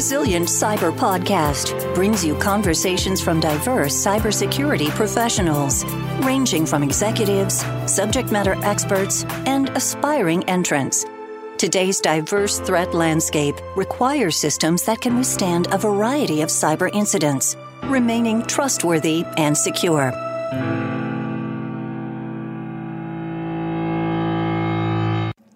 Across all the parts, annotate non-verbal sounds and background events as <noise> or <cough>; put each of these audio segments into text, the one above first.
Resilient Cyber Podcast brings you conversations from diverse cybersecurity professionals, ranging from executives, subject matter experts, and aspiring entrants. Today's diverse threat landscape requires systems that can withstand a variety of cyber incidents, remaining trustworthy and secure.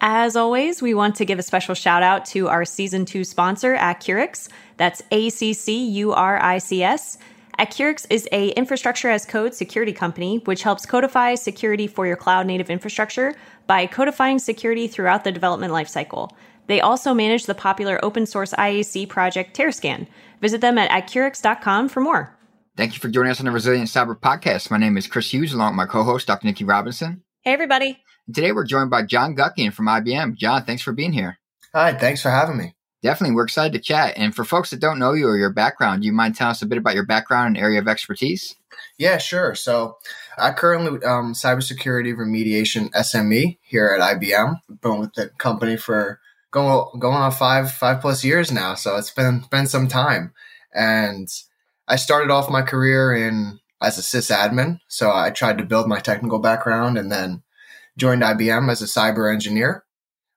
As always, we want to give a special shout out to our season two sponsor, Accurics. That's A C C U R I C S. Accurics is a infrastructure as code security company which helps codify security for your cloud native infrastructure by codifying security throughout the development lifecycle. They also manage the popular open source IAC project Terrascan. Visit them at accurics.com for more. Thank you for joining us on the Resilient Cyber Podcast. My name is Chris Hughes, along with my co-host, Dr. Nikki Robinson. Hey, everybody. And today we're joined by John Guckian from IBM. John, thanks for being here. Hi, thanks for having me. Definitely, we're excited to chat. And for folks that don't know you or your background, do you mind telling us a bit about your background and area of expertise? Yeah, sure. So I currently um, cybersecurity remediation SME here at IBM. Been with the company for going going on five five plus years now, so it's been been some time. And I started off my career in as a sysadmin, so I tried to build my technical background, and then joined IBM as a cyber engineer,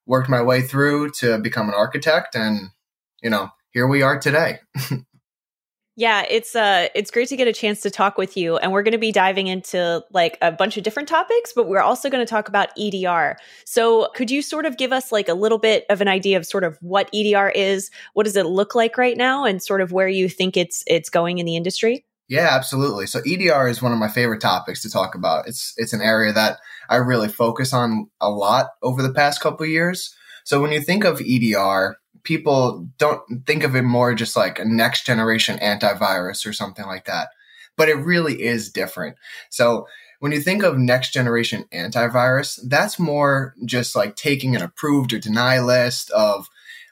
worked my way through to become an architect, and you know, here we are today. <laughs> Yeah, it's uh it's great to get a chance to talk with you and we're going to be diving into like a bunch of different topics, but we're also going to talk about EDR. So, could you sort of give us like a little bit of an idea of sort of what EDR is, what does it look like right now and sort of where you think it's it's going in the industry? Yeah, absolutely. So EDR is one of my favorite topics to talk about. It's it's an area that I really focus on a lot over the past couple years. So when you think of EDR, people don't think of it more just like a next generation antivirus or something like that. But it really is different. So when you think of next generation antivirus, that's more just like taking an approved or deny list of,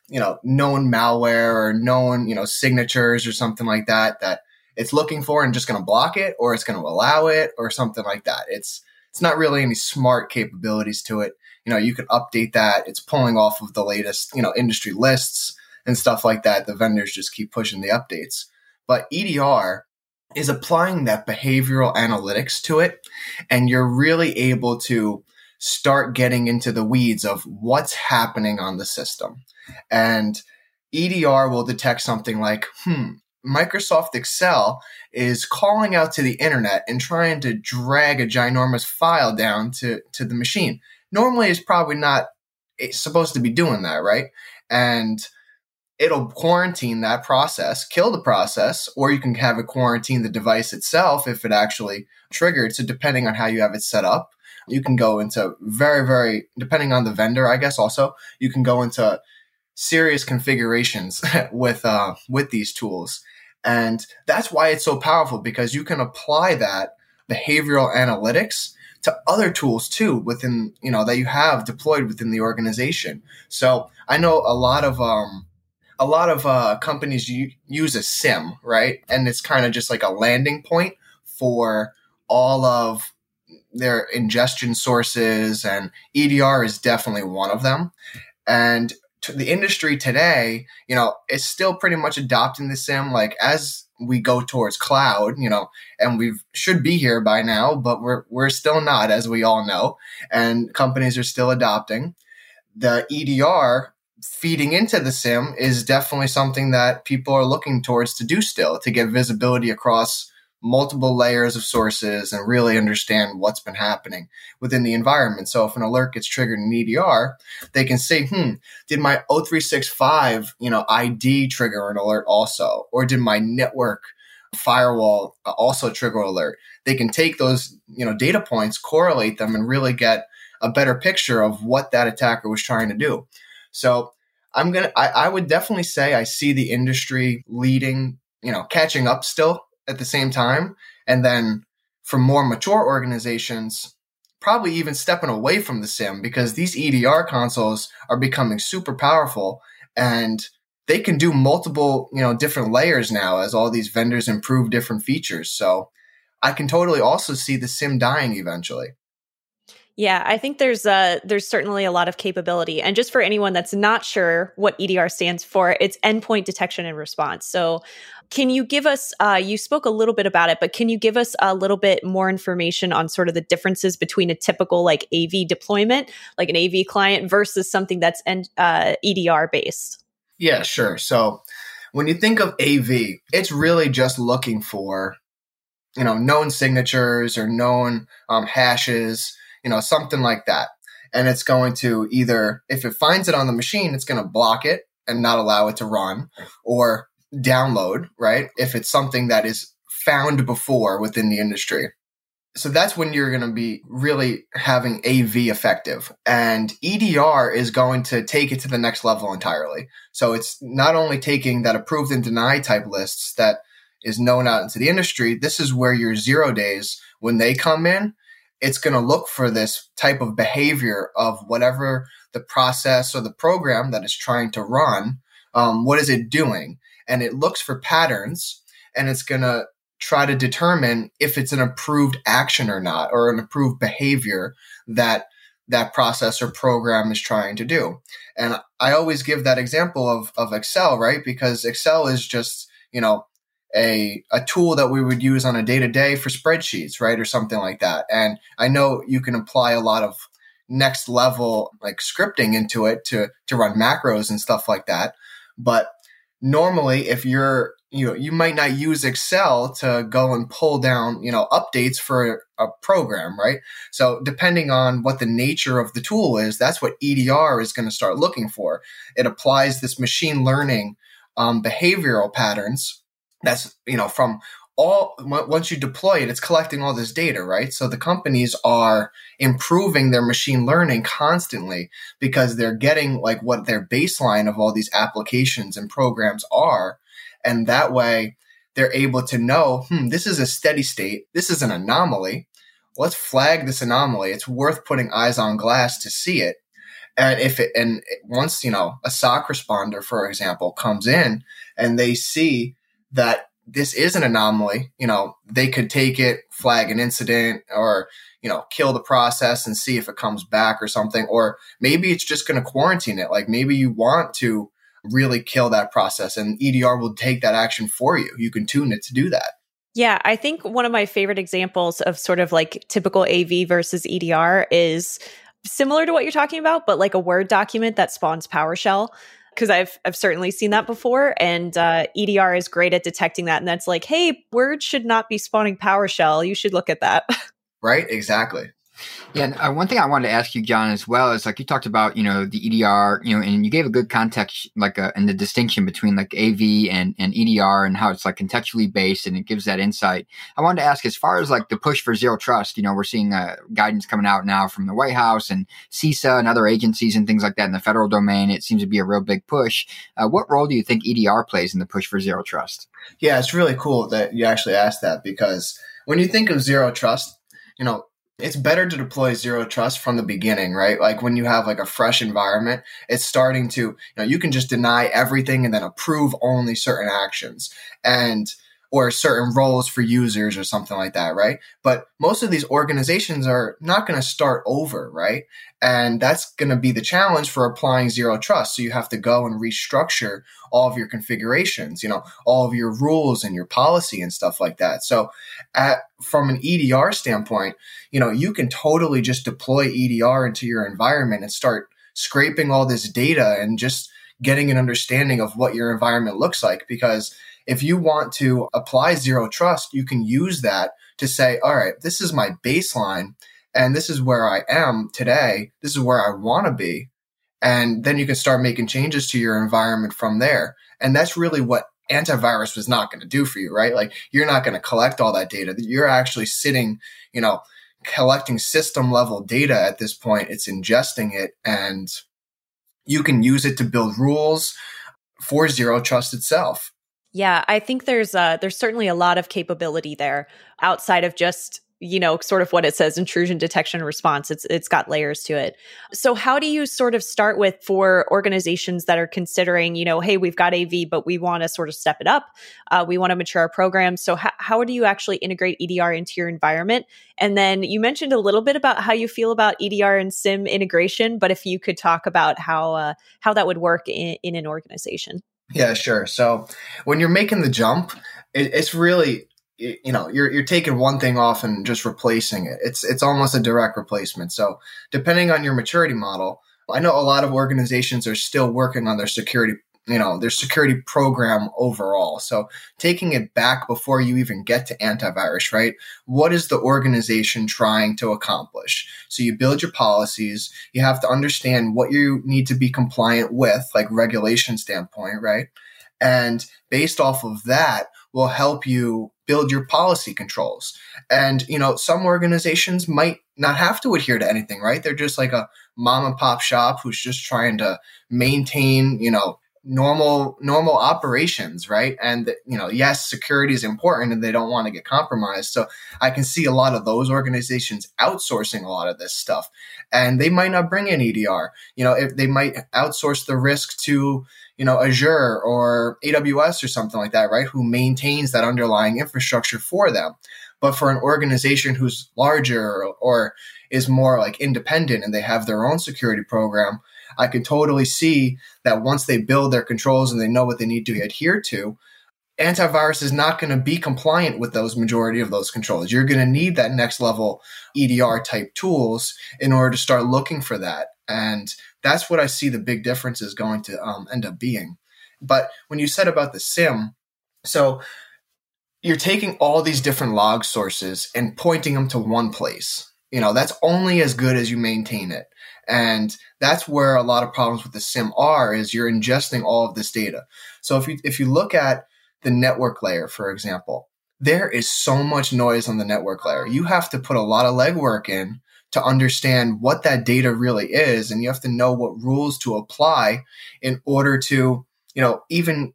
you know, known malware or known, you know, signatures or something like that that it's looking for and just going to block it or it's going to allow it or something like that. It's it's not really any smart capabilities to it you know, you can update that. It's pulling off of the latest, you know, industry lists and stuff like that. The vendors just keep pushing the updates. But EDR is applying that behavioral analytics to it. And you're really able to start getting into the weeds of what's happening on the system. And EDR will detect something like, hmm, Microsoft Excel is calling out to the internet and trying to drag a ginormous file down to, to the machine normally it's probably not supposed to be doing that, right? And it'll quarantine that process, kill the process, or you can have it quarantine the device itself if it actually triggered. So depending on how you have it set up, you can go into very, very depending on the vendor, I guess also, you can go into serious configurations <laughs> with uh with these tools. And that's why it's so powerful because you can apply that behavioral analytics to other tools too within you know that you have deployed within the organization. So I know a lot of um, a lot of uh, companies use a SIEM, right? And it's kind of just like a landing point for all of their ingestion sources, and EDR is definitely one of them. And the industry today, you know, is still pretty much adopting the SIEM. Like as we go towards cloud, you know, and we should be here by now, but we're we're still not, as we all know, and companies are still adopting. The EDR feeding into the SIEM is definitely something that people are looking towards to do still to get visibility across multiple layers of sources and really understand what's been happening within the environment. So if an alert gets triggered in EDR, they can say, hmm, did my O365, you know, ID trigger an alert also? Or did my network firewall also trigger an alert? They can take those, you know, data points, correlate them and really get a better picture of what that attacker was trying to do. So I'm going to, I would definitely say I see the industry leading, you know, catching up still at the same time. And then for more mature organizations, probably even stepping away from the SIEM because these EDR consoles are becoming super powerful and they can do multiple, you know, different layers now as all these vendors improve different features. So I can totally also see the SIEM dying eventually. Yeah, I think there's uh there's certainly a lot of capability. And just for anyone that's not sure what EDR stands for, it's endpoint detection and response. So can you give us uh you spoke a little bit about it, but can you give us a little bit more information on sort of the differences between a typical like AV deployment, like an AV client versus something that's uh, EDR based? Yeah, sure. So when you think of AV, it's really just looking for you know known signatures or known um, hashes you know, something like that. And it's going to either, if it finds it on the machine, it's going to block it and not allow it to run or download, right? If it's something that is found before within the industry. So that's when you're going to be really having AV effective. And EDR is going to take it to the next level entirely. So it's not only taking that approved and denied type lists that is known out into the industry. This is where your zero days, when they come in, it's going to look for this type of behavior of whatever the process or the program that is trying to run. Um, what is it doing? And it looks for patterns and it's going to try to determine if it's an approved action or not, or an approved behavior that that process or program is trying to do. And I always give that example of, of Excel, right? Because Excel is just, you know, a, a tool that we would use on a day to day for spreadsheets, right? Or something like that. And I know you can apply a lot of next level like scripting into it to, to run macros and stuff like that. But normally if you're, you know, you might not use Excel to go and pull down, you know, updates for a program, right? So depending on what the nature of the tool is, that's what EDR is going to start looking for. It applies this machine learning um, behavioral patterns that's you know from all once you deploy it it's collecting all this data right? So the companies are improving their machine learning constantly because they're getting like what their baseline of all these applications and programs are. And that way they're able to know hmm this is a steady state. This is an anomaly. Let's flag this anomaly. It's worth putting eyes on glass to see it. And if it and once you know a soc responder for example comes in and they see that this is an anomaly. You know, they could take it, flag an incident, or you know, kill the process and see if it comes back or something. Or maybe it's just going to quarantine it. Like maybe you want to really kill that process, and EDR will take that action for you. You can tune it to do that. Yeah, I think one of my favorite examples of sort of like typical AV versus EDR is similar to what you're talking about, but like a Word document that spawns PowerShell because I've I've certainly seen that before, and uh, EDR is great at detecting that. And that's like, hey, Word should not be spawning PowerShell. You should look at that. <laughs> Right. Exactly. Yeah, and uh, one thing I wanted to ask you, John, as well is like you talked about, you know, the EDR, you know, and you gave a good context, like, uh, and the distinction between like AV and, and EDR and how it's like contextually based and it gives that insight. I wanted to ask, as far as like the push for zero trust, you know, we're seeing uh, guidance coming out now from the White House and CISA and other agencies and things like that in the federal domain. It seems to be a real big push. Uh, what role do you think EDR plays in the push for zero trust? Yeah, it's really cool that you actually asked that because when you think of zero trust, you know, it's better to deploy zero trust from the beginning, right? Like when you have like a fresh environment, it's starting to, you know, you can just deny everything and then approve only certain actions. And or certain roles for users or something like that, right? But most of these organizations are not going to start over, right? And that's going to be the challenge for applying zero trust. So you have to go and restructure all of your configurations, you know, all of your rules and your policy and stuff like that. So at, from an EDR standpoint, you know, you can totally just deploy EDR into your environment and start scraping all this data and just getting an understanding of what your environment looks like because if you want to apply zero trust, you can use that to say, all right, this is my baseline and this is where I am today. This is where I want to be. And then you can start making changes to your environment from there. And that's really what antivirus was not going to do for you, right? Like you're not going to collect all that data. You're actually sitting, you know, collecting system level data at this point. It's ingesting it and you can use it to build rules for zero trust itself. Yeah, I think there's uh there's certainly a lot of capability there outside of just you know, sort of what it says intrusion detection response. It's it's got layers to it. So how do you sort of start with for organizations that are considering, you know, hey, we've got AV, but we want to sort of step it up. Uh, we want to mature our program. So how, how do you actually integrate EDR into your environment? And then you mentioned a little bit about how you feel about EDR and SIEM integration, but if you could talk about how uh, how that would work in, in an organization. Yeah, sure. So when you're making the jump, it, it's really you know you're you're taking one thing off and just replacing it. It's it's almost a direct replacement. So depending on your maturity model, I know a lot of organizations are still working on their security you know their security program overall. So taking it back before you even get to antivirus right? What is the organization trying to accomplish? So you build your policies. You have to understand what you need to be compliant with like regulation standpoint right? And based off of that will help you build your policy controls. And you know some organizations might not have to adhere to anything right? They're just like a mom and pop shop who's just trying to maintain you know normal normal operations right? And you know yes security is important and they don't want to get compromised. So i can see a lot of those organizations outsourcing a lot of this stuff. And they might not bring in edr you know if they might outsource the risk to you know azure or aws or something like that right? Who maintains that underlying infrastructure for them. But for an organization who's larger or, or is more like independent and they have their own security program I can totally see that once they build their controls and they know what they need to adhere to, antivirus is not going to be compliant with those majority of those controls. You're going to need that next level EDR type tools in order to start looking for that. And that's what I see the big difference is going to um, end up being. But when you said about the SIEM, so you're taking all these different log sources and pointing them to one place. You know, that's only as good as you maintain it. And that's where a lot of problems with the SIEM are is you're ingesting all of this data. So if you if you look at the network layer, for example, there is so much noise on the network layer. You have to put a lot of legwork in to understand what that data really is, and you have to know what rules to apply in order to, you know, even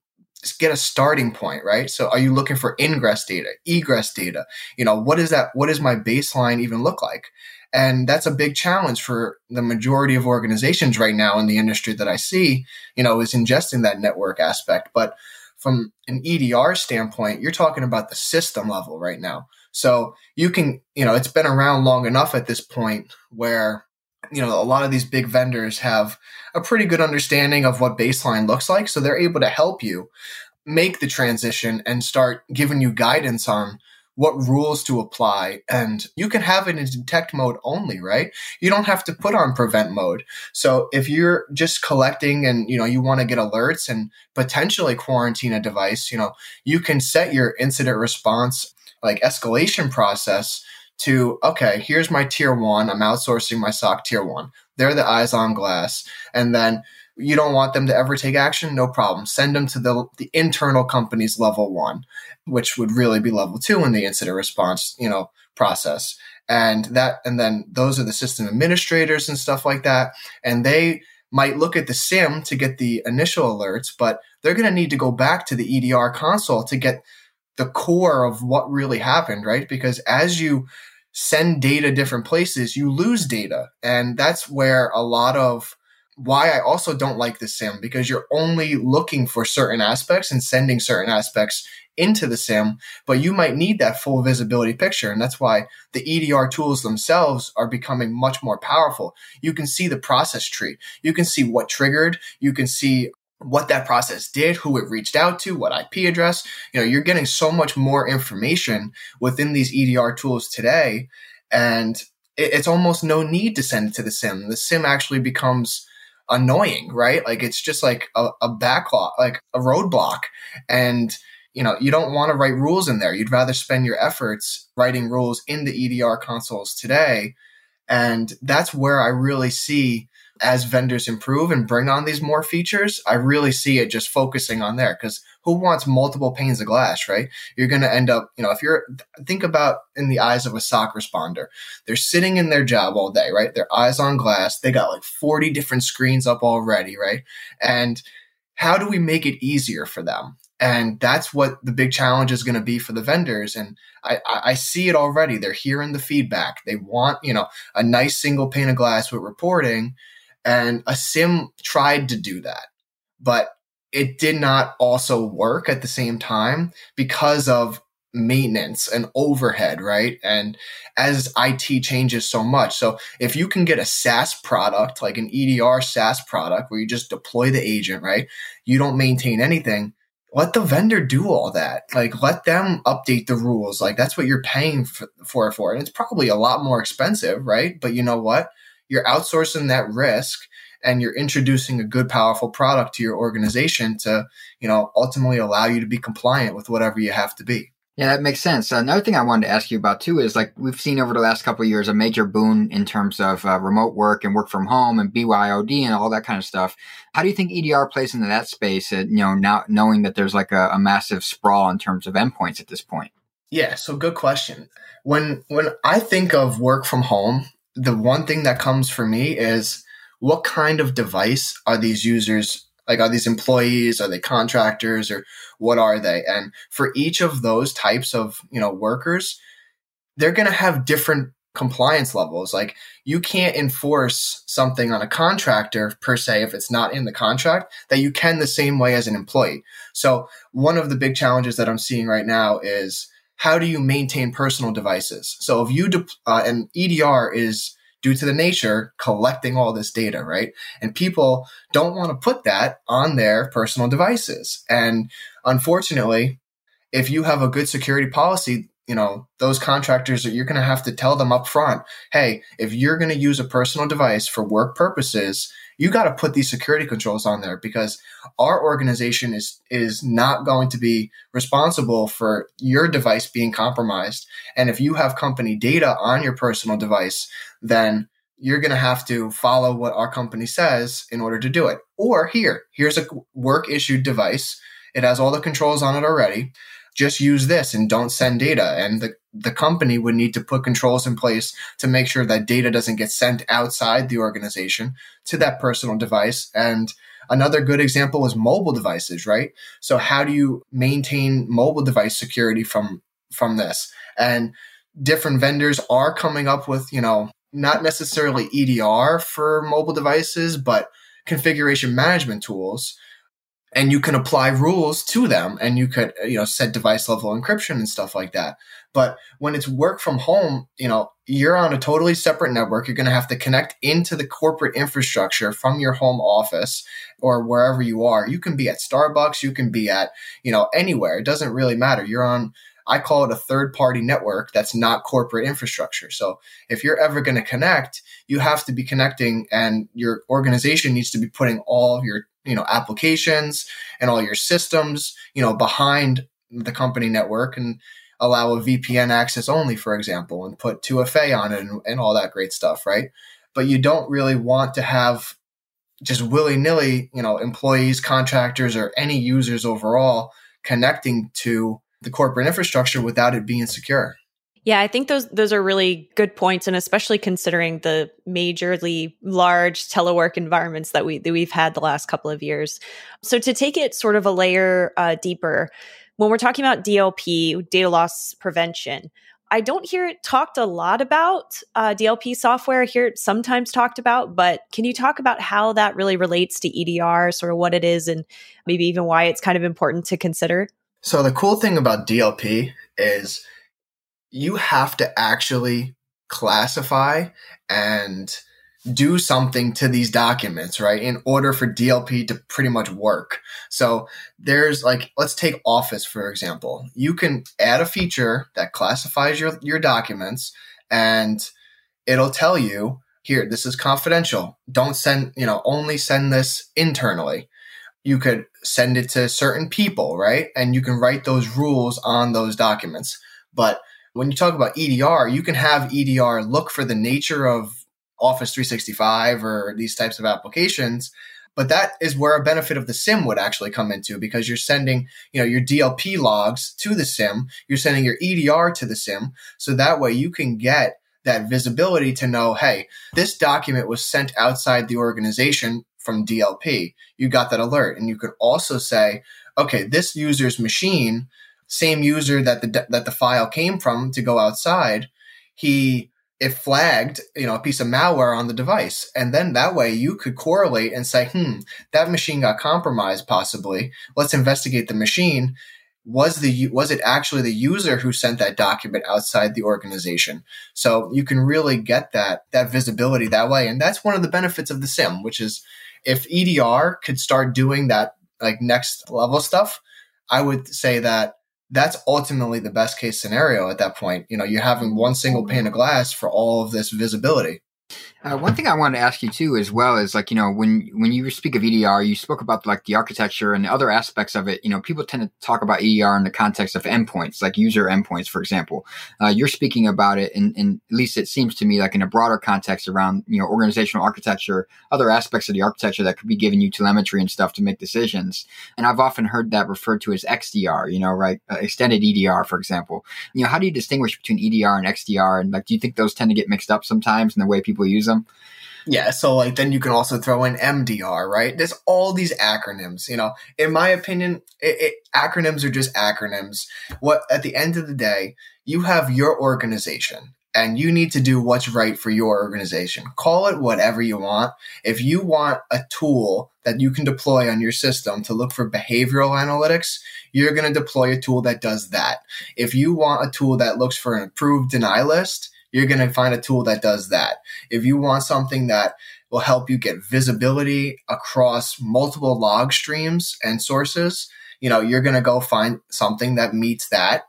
get a starting point, right? So are you looking for ingress data, egress data? You know, what is that? What does my baseline even look like? And that's a big challenge for the majority of organizations right now in the industry that I see, you know, is ingesting that network aspect. But from an EDR standpoint, you're talking about the system level right now. So you can, you know, it's been around long enough at this point where, you know, a lot of these big vendors have a pretty good understanding of what baseline looks like. So they're able to help you make the transition and start giving you guidance on what rules to apply. And you can have it in detect mode only, right? You don't have to put on prevent mode. So if you're just collecting and, you know, you want to get alerts and potentially quarantine a device, you know, you can set your incident response like escalation process to, okay, here's my tier one. I'm outsourcing my SOC tier one. They're the eyes on glass. And then you don't want them to ever take action, no problem. Send them to the, the internal company's level one, which would really be level two in the incident response, you know, process. And that, and then those are the system administrators and stuff like that. And they might look at the SIEM to get the initial alerts, but they're going to need to go back to the EDR console to get the core of what really happened, right? Because as you send data different places, you lose data. And that's where a lot of why I also don't like the SIEM because you're only looking for certain aspects and sending certain aspects into the SIEM, but you might need that full visibility picture. And that's why the EDR tools themselves are becoming much more powerful. You can see the process tree. You can see what triggered. You can see what that process did, who it reached out to, what IP address. You know, you're getting so much more information within these EDR tools today. And it's almost no need to send it to the SIEM. The SIEM actually becomes annoying, right? Like it's just like a, a backlog, like a roadblock. And, you know, you don't want to write rules in there. You'd rather spend your efforts writing rules in the EDR consoles today. And that's where I really see as vendors improve and bring on these more features, I really see it just focusing on there because who wants multiple panes of glass, right? You're going to end up, you know, if you're, think about in the eyes of a SOC responder, they're sitting in their job all day, right? Their eyes on glass. They got like 40 different screens up already, right? And how do we make it easier for them? And that's what the big challenge is going to be for the vendors. And I, I see it already. They're hearing the feedback. They want, you know, a nice single pane of glass with reporting. And a SIEM tried to do that, but it did not also work at the same time because of maintenance and overhead, right? And as IT changes so much. So if you can get a SaaS product, like an EDR SaaS product where you just deploy the agent, right? You don't maintain anything. Let the vendor do all that. Like let them update the rules. Like that's what you're paying for, for. And it's probably a lot more expensive, right? But you know what? You're outsourcing that risk and you're introducing a good powerful product to your organization to, you know, ultimately allow you to be compliant with whatever you have to be. Yeah, that makes sense. Another thing I wanted to ask you about too is like we've seen over the last couple of years a major boon in terms of uh, remote work and work from home and BYOD and all that kind of stuff. How do you think EDR plays into that space? And, you know, now knowing that there's like a, a massive sprawl in terms of endpoints at this point. Yeah, so good question. When when I think of work from home, the one thing that comes for me is what kind of device are these users like, are these employees? Are they contractors or what are they? And for each of those types of, you know, workers, they're going to have different compliance levels. Like you can't enforce something on a contractor per se if it's not in the contract that you can the same way as an employee. So one of the big challenges that I'm seeing right now is how do you maintain personal devices? So if you, de- uh, and EDR is due to the nature collecting all this data, right? And people don't want to put that on their personal devices. And unfortunately, if you have a good security policy, you know, those contractors that you're going to have to tell them up front, hey, if you're going to use a personal device for work purposes, you got to put these security controls on there because our organization is is not going to be responsible for your device being compromised. And if you have company data on your personal device, then you're going to have to follow what our company says in order to do it. Or here, here's a work issued device. It has all the controls on it already just use this and don't send data. And the, the company would need to put controls in place to make sure that data doesn't get sent outside the organization to that personal device. And another good example is mobile devices, right? So how do you maintain mobile device security from, from this? And different vendors are coming up with, you know, not necessarily EDR for mobile devices, but configuration management tools and you can apply rules to them and you could you know set device level encryption and stuff like that. But when it's work from home you know you're on a totally separate network. You're going to have to connect into the corporate infrastructure from your home office or wherever you are. You can be at starbucks. You can be at you know anywhere. It doesn't really matter. You're on I call it a third party network that's not corporate infrastructure. So if you're ever going to connect, you have to be connecting and your organization needs to be putting all your you know applications and all your systems you know behind the company network and allow a VPN access only, for example, and put 2FA on it and, and all that great stuff, right? But you don't really want to have just willy nilly, you know, employees, contractors, or any users overall connecting to the corporate infrastructure without it being secure. Yeah, I think those those are really good points, and especially considering the majorly large telework environments that we that we've had the last couple of years. So to take it sort of a layer uh, deeper, when we're talking about DLP, data loss prevention, I don't hear it talked a lot about uh, DLP software. I hear it sometimes talked about, but can you talk about how that really relates to EDR, sort of what it is, and maybe even why it's kind of important to consider? So the cool thing about DLP is you have to actually classify and do something to these documents, right? In order for DLP to pretty much work. So there's like, let's take Office, for example. You can add a feature that classifies your, your documents and it'll tell you here, this is confidential. Don't send, you know, only send this internally. You could send it to certain people, right? And you can write those rules on those documents. But when you talk about EDR, you can have EDR look for the nature of Office 365 or these types of applications. But that is where a benefit of the SIEM would actually come into because you're sending, you know, your DLP logs to the SIEM, you're sending your EDR to the SIEM. So that way you can get that visibility to know, hey, this document was sent outside the organization from DLP. You got that alert. And you could also say, okay, this user's machine, same user that the that the file came from to go outside, he it flagged, you know, a piece of malware on the device. And then that way you could correlate and say, hmm, that machine got compromised possibly. Let's investigate the machine. Was the was it actually the user who sent that document outside the organization? So you can really get that that visibility that way. And that's one of the benefits of the SIEM, which is if EDR could start doing that like next level stuff, I would say that that's ultimately the best case scenario at that point. You know, you're having one single pane of glass for all of this visibility. Uh, one thing I wanted to ask you too, as well, is like you know when when you speak of EDR, you spoke about like the architecture and other aspects of it. You know, people tend to talk about EDR in the context of endpoints, like user endpoints, for example. Uh, you're speaking about it, and at least it seems to me like in a broader context around you know organizational architecture, other aspects of the architecture that could be giving you telemetry and stuff to make decisions. And I've often heard that referred to as XDR. You know, right? Uh, extended EDR, for example. You know, how do you distinguish between EDR and XDR? And like, do you think those tend to get mixed up sometimes in the way people use them? Yeah, so like then you can also throw in MDR, right? There's all these acronyms. You know, in my opinion, it, it, acronyms are just acronyms. What at the end of the day, you have your organization, and you need to do what's right for your organization. Call it whatever you want. If you want a tool that you can deploy on your system to look for behavioral analytics, you're going to deploy a tool that does that. If you want a tool that looks for an approved deny list, you're going to find a tool that does that. If you want something that will help you get visibility across multiple log streams and sources, you know, you're going to go find something that meets that,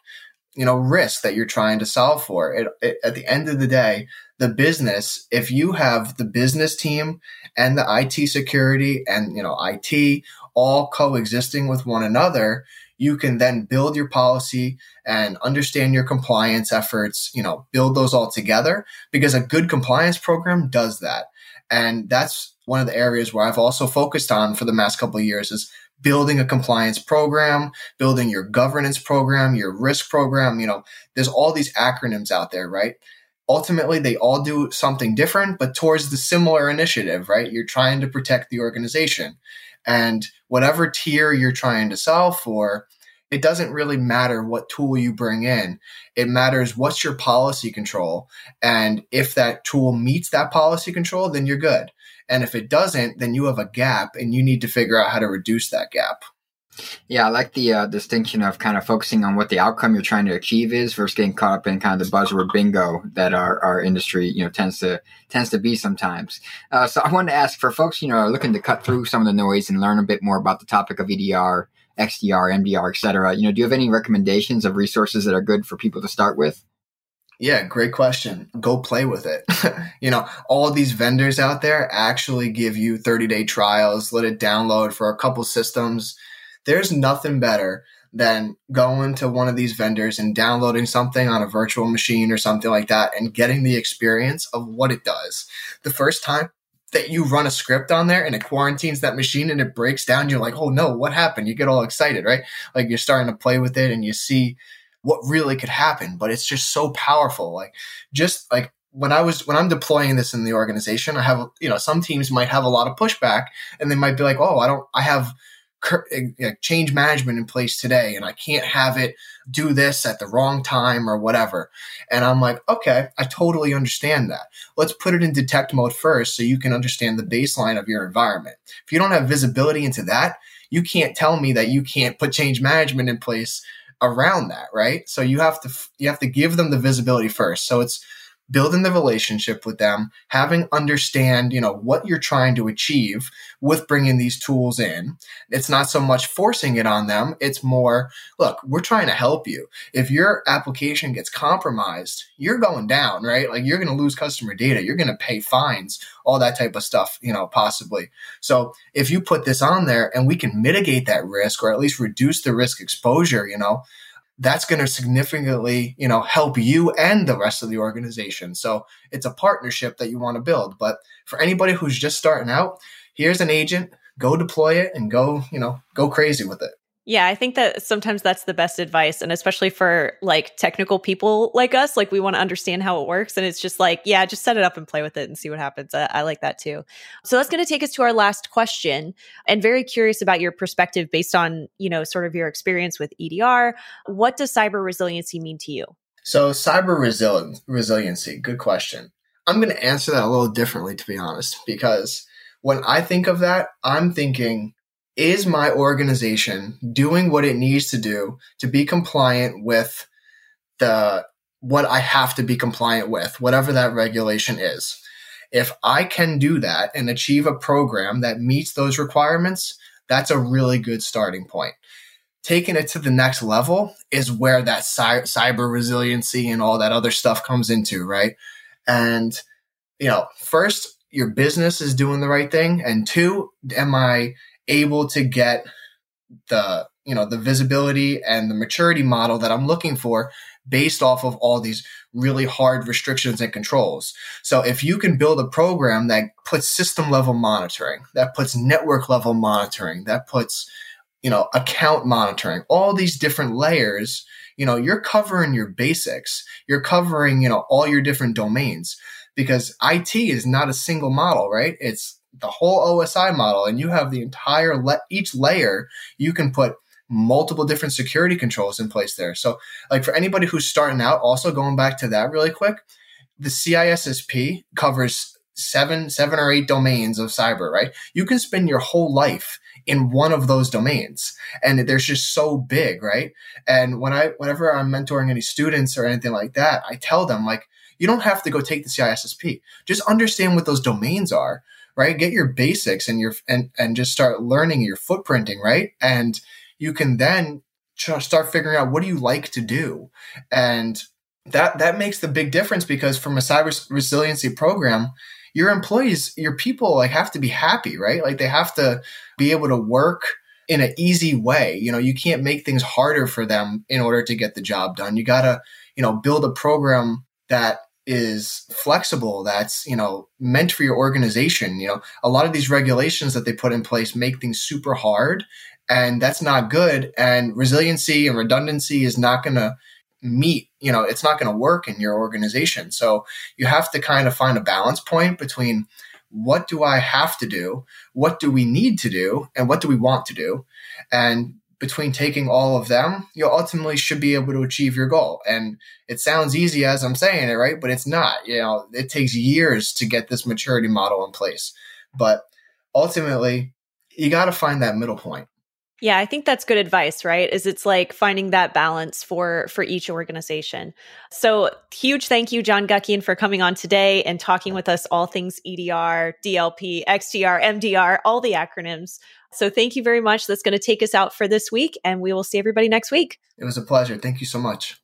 you know, risk that you're trying to solve for. It, it, at the end of the day, the business, if you have the business team and the IT security and, you know, IT all coexisting with one another, you can then build your policy and understand your compliance efforts, you know, build those all together because a good compliance program does that. And that's one of the areas where I've also focused on for the last couple of years is building a compliance program, building your governance program, your risk program. You know, there's all these acronyms out there, right? Ultimately, they all do something different, but towards the similar initiative, right? You're trying to protect the organization. And whatever tier you're trying to solve for, it doesn't really matter what tool you bring in. It matters what's your policy control. And if that tool meets that policy control, then you're good. And if it doesn't, then you have a gap and you need to figure out how to reduce that gap. Yeah, I like the uh, distinction of kind of focusing on what the outcome you're trying to achieve is versus getting caught up in kind of the buzzword bingo that our, our industry you know tends to tends to be sometimes. Uh, so I wanted to ask for folks you know are looking to cut through some of the noise and learn a bit more about the topic of EDR, XDR, MDR, etc. You know, do you have any recommendations of resources that are good for people to start with? Yeah, great question. Go play with it. <laughs> you know, all these vendors out there actually give you 30 day trials, let it download for a couple systems there's nothing better than going to one of these vendors and downloading something on a virtual machine or something like that and getting the experience of what it does. The first time that you run a script on there and it quarantines that machine and it breaks down, you're like, oh no, what happened? You get all excited, right? Like you're starting to play with it and you see what really could happen, but it's just so powerful. Like just like when I was when I'm deploying this in the organization, I have you know some teams might have a lot of pushback and they might be like, oh, I don't, I have Eh, change management in place today and I can't have it do this at the wrong time or whatever. And I'm like, okay, I totally understand that. Let's put it in detect mode first so you can understand the baseline of your environment. If you don't have visibility into that, you can't tell me that you can't put change management in place around that, right? So you have to you have to give them the visibility first. So it's building the relationship with them, having understand, you know, what you're trying to achieve with bringing these tools in. It's not so much forcing it on them. It's more, look, we're trying to help you. If your application gets compromised, you're going down, right? Like you're going to lose customer data. You're going to pay fines, all that type of stuff, you know, possibly. So if you put this on there and we can mitigate that risk or at least reduce the risk exposure, you know, that's going to significantly, you know, help you and the rest of the organization. So it's a partnership that you want to build. But for anybody who's just starting out, here's an agent, go deploy it and go, you know, go crazy with it. Yeah, I think that sometimes that's the best advice. And especially for like technical people like us, like we want to understand how it works. And it's just like, yeah, just set it up and play with it and see what happens. I, I like that too. So that's going to take us to our last question. And very curious about your perspective based on, you know, sort of your experience with EDR. What does cyber resiliency mean to you? So, cyber resil- resiliency, good question. I'm going to answer that a little differently, to be honest, because when I think of that, I'm thinking, is my organization doing what it needs to do to be compliant with the what I have to be compliant with, whatever that regulation is? If I can do that and achieve a program that meets those requirements, that's a really good starting point. Taking it to the next level is where that cy- cyber resiliency and all that other stuff comes into, right? And, you know, first, your business is doing the right thing. And two, am I able to get the you know the visibility and the maturity model that I'm looking for based off of all these really hard restrictions and controls. So if you can build a program that puts system level monitoring, that puts network level monitoring, that puts you know account monitoring, all these different layers, you know, you're covering your basics. You're covering, you know, all your different domains because IT is not a single model, right? It's the whole OSI model and you have the entire le- each layer you can put multiple different security controls in place there. So like for anybody who's starting out also going back to that really quick, the CISSP covers seven seven or eight domains of cyber, right? You can spend your whole life in one of those domains and they're just so big, right? And when I whenever I'm mentoring any students or anything like that, I tell them like you don't have to go take the CISSP. Just understand what those domains are right? Get your basics and your and and just start learning your footprinting, right? And you can then start figuring out what do you like to do, and that that makes the big difference because from a cyber resiliency program, your employees, your people, like have to be happy, right? Like they have to be able to work in an easy way. You know, you can't make things harder for them in order to get the job done. You gotta, you know, build a program that is flexible that's you know meant for your organization you know. A lot of these regulations that they put in place make things super hard and that's not good and resiliency and redundancy is not going to meet you know it's not going to work in your organization. So you have to kind of find a balance point between what do i have to do what do we need to do and what do we want to do and between taking all of them, you ultimately should be able to achieve your goal. And it sounds easy as I'm saying it, right? But it's not. You know, it takes years to get this maturity model in place. But ultimately, you got to find that middle point. Yeah, I think that's good advice, right? Is it's like finding that balance for for each organization. So, huge thank you John Guckian for coming on today and talking with us all things EDR, DLP, XDR, MDR, all the acronyms. So thank you very much. That's going to take us out for this week, and we will see everybody next week. It was a pleasure. Thank you so much.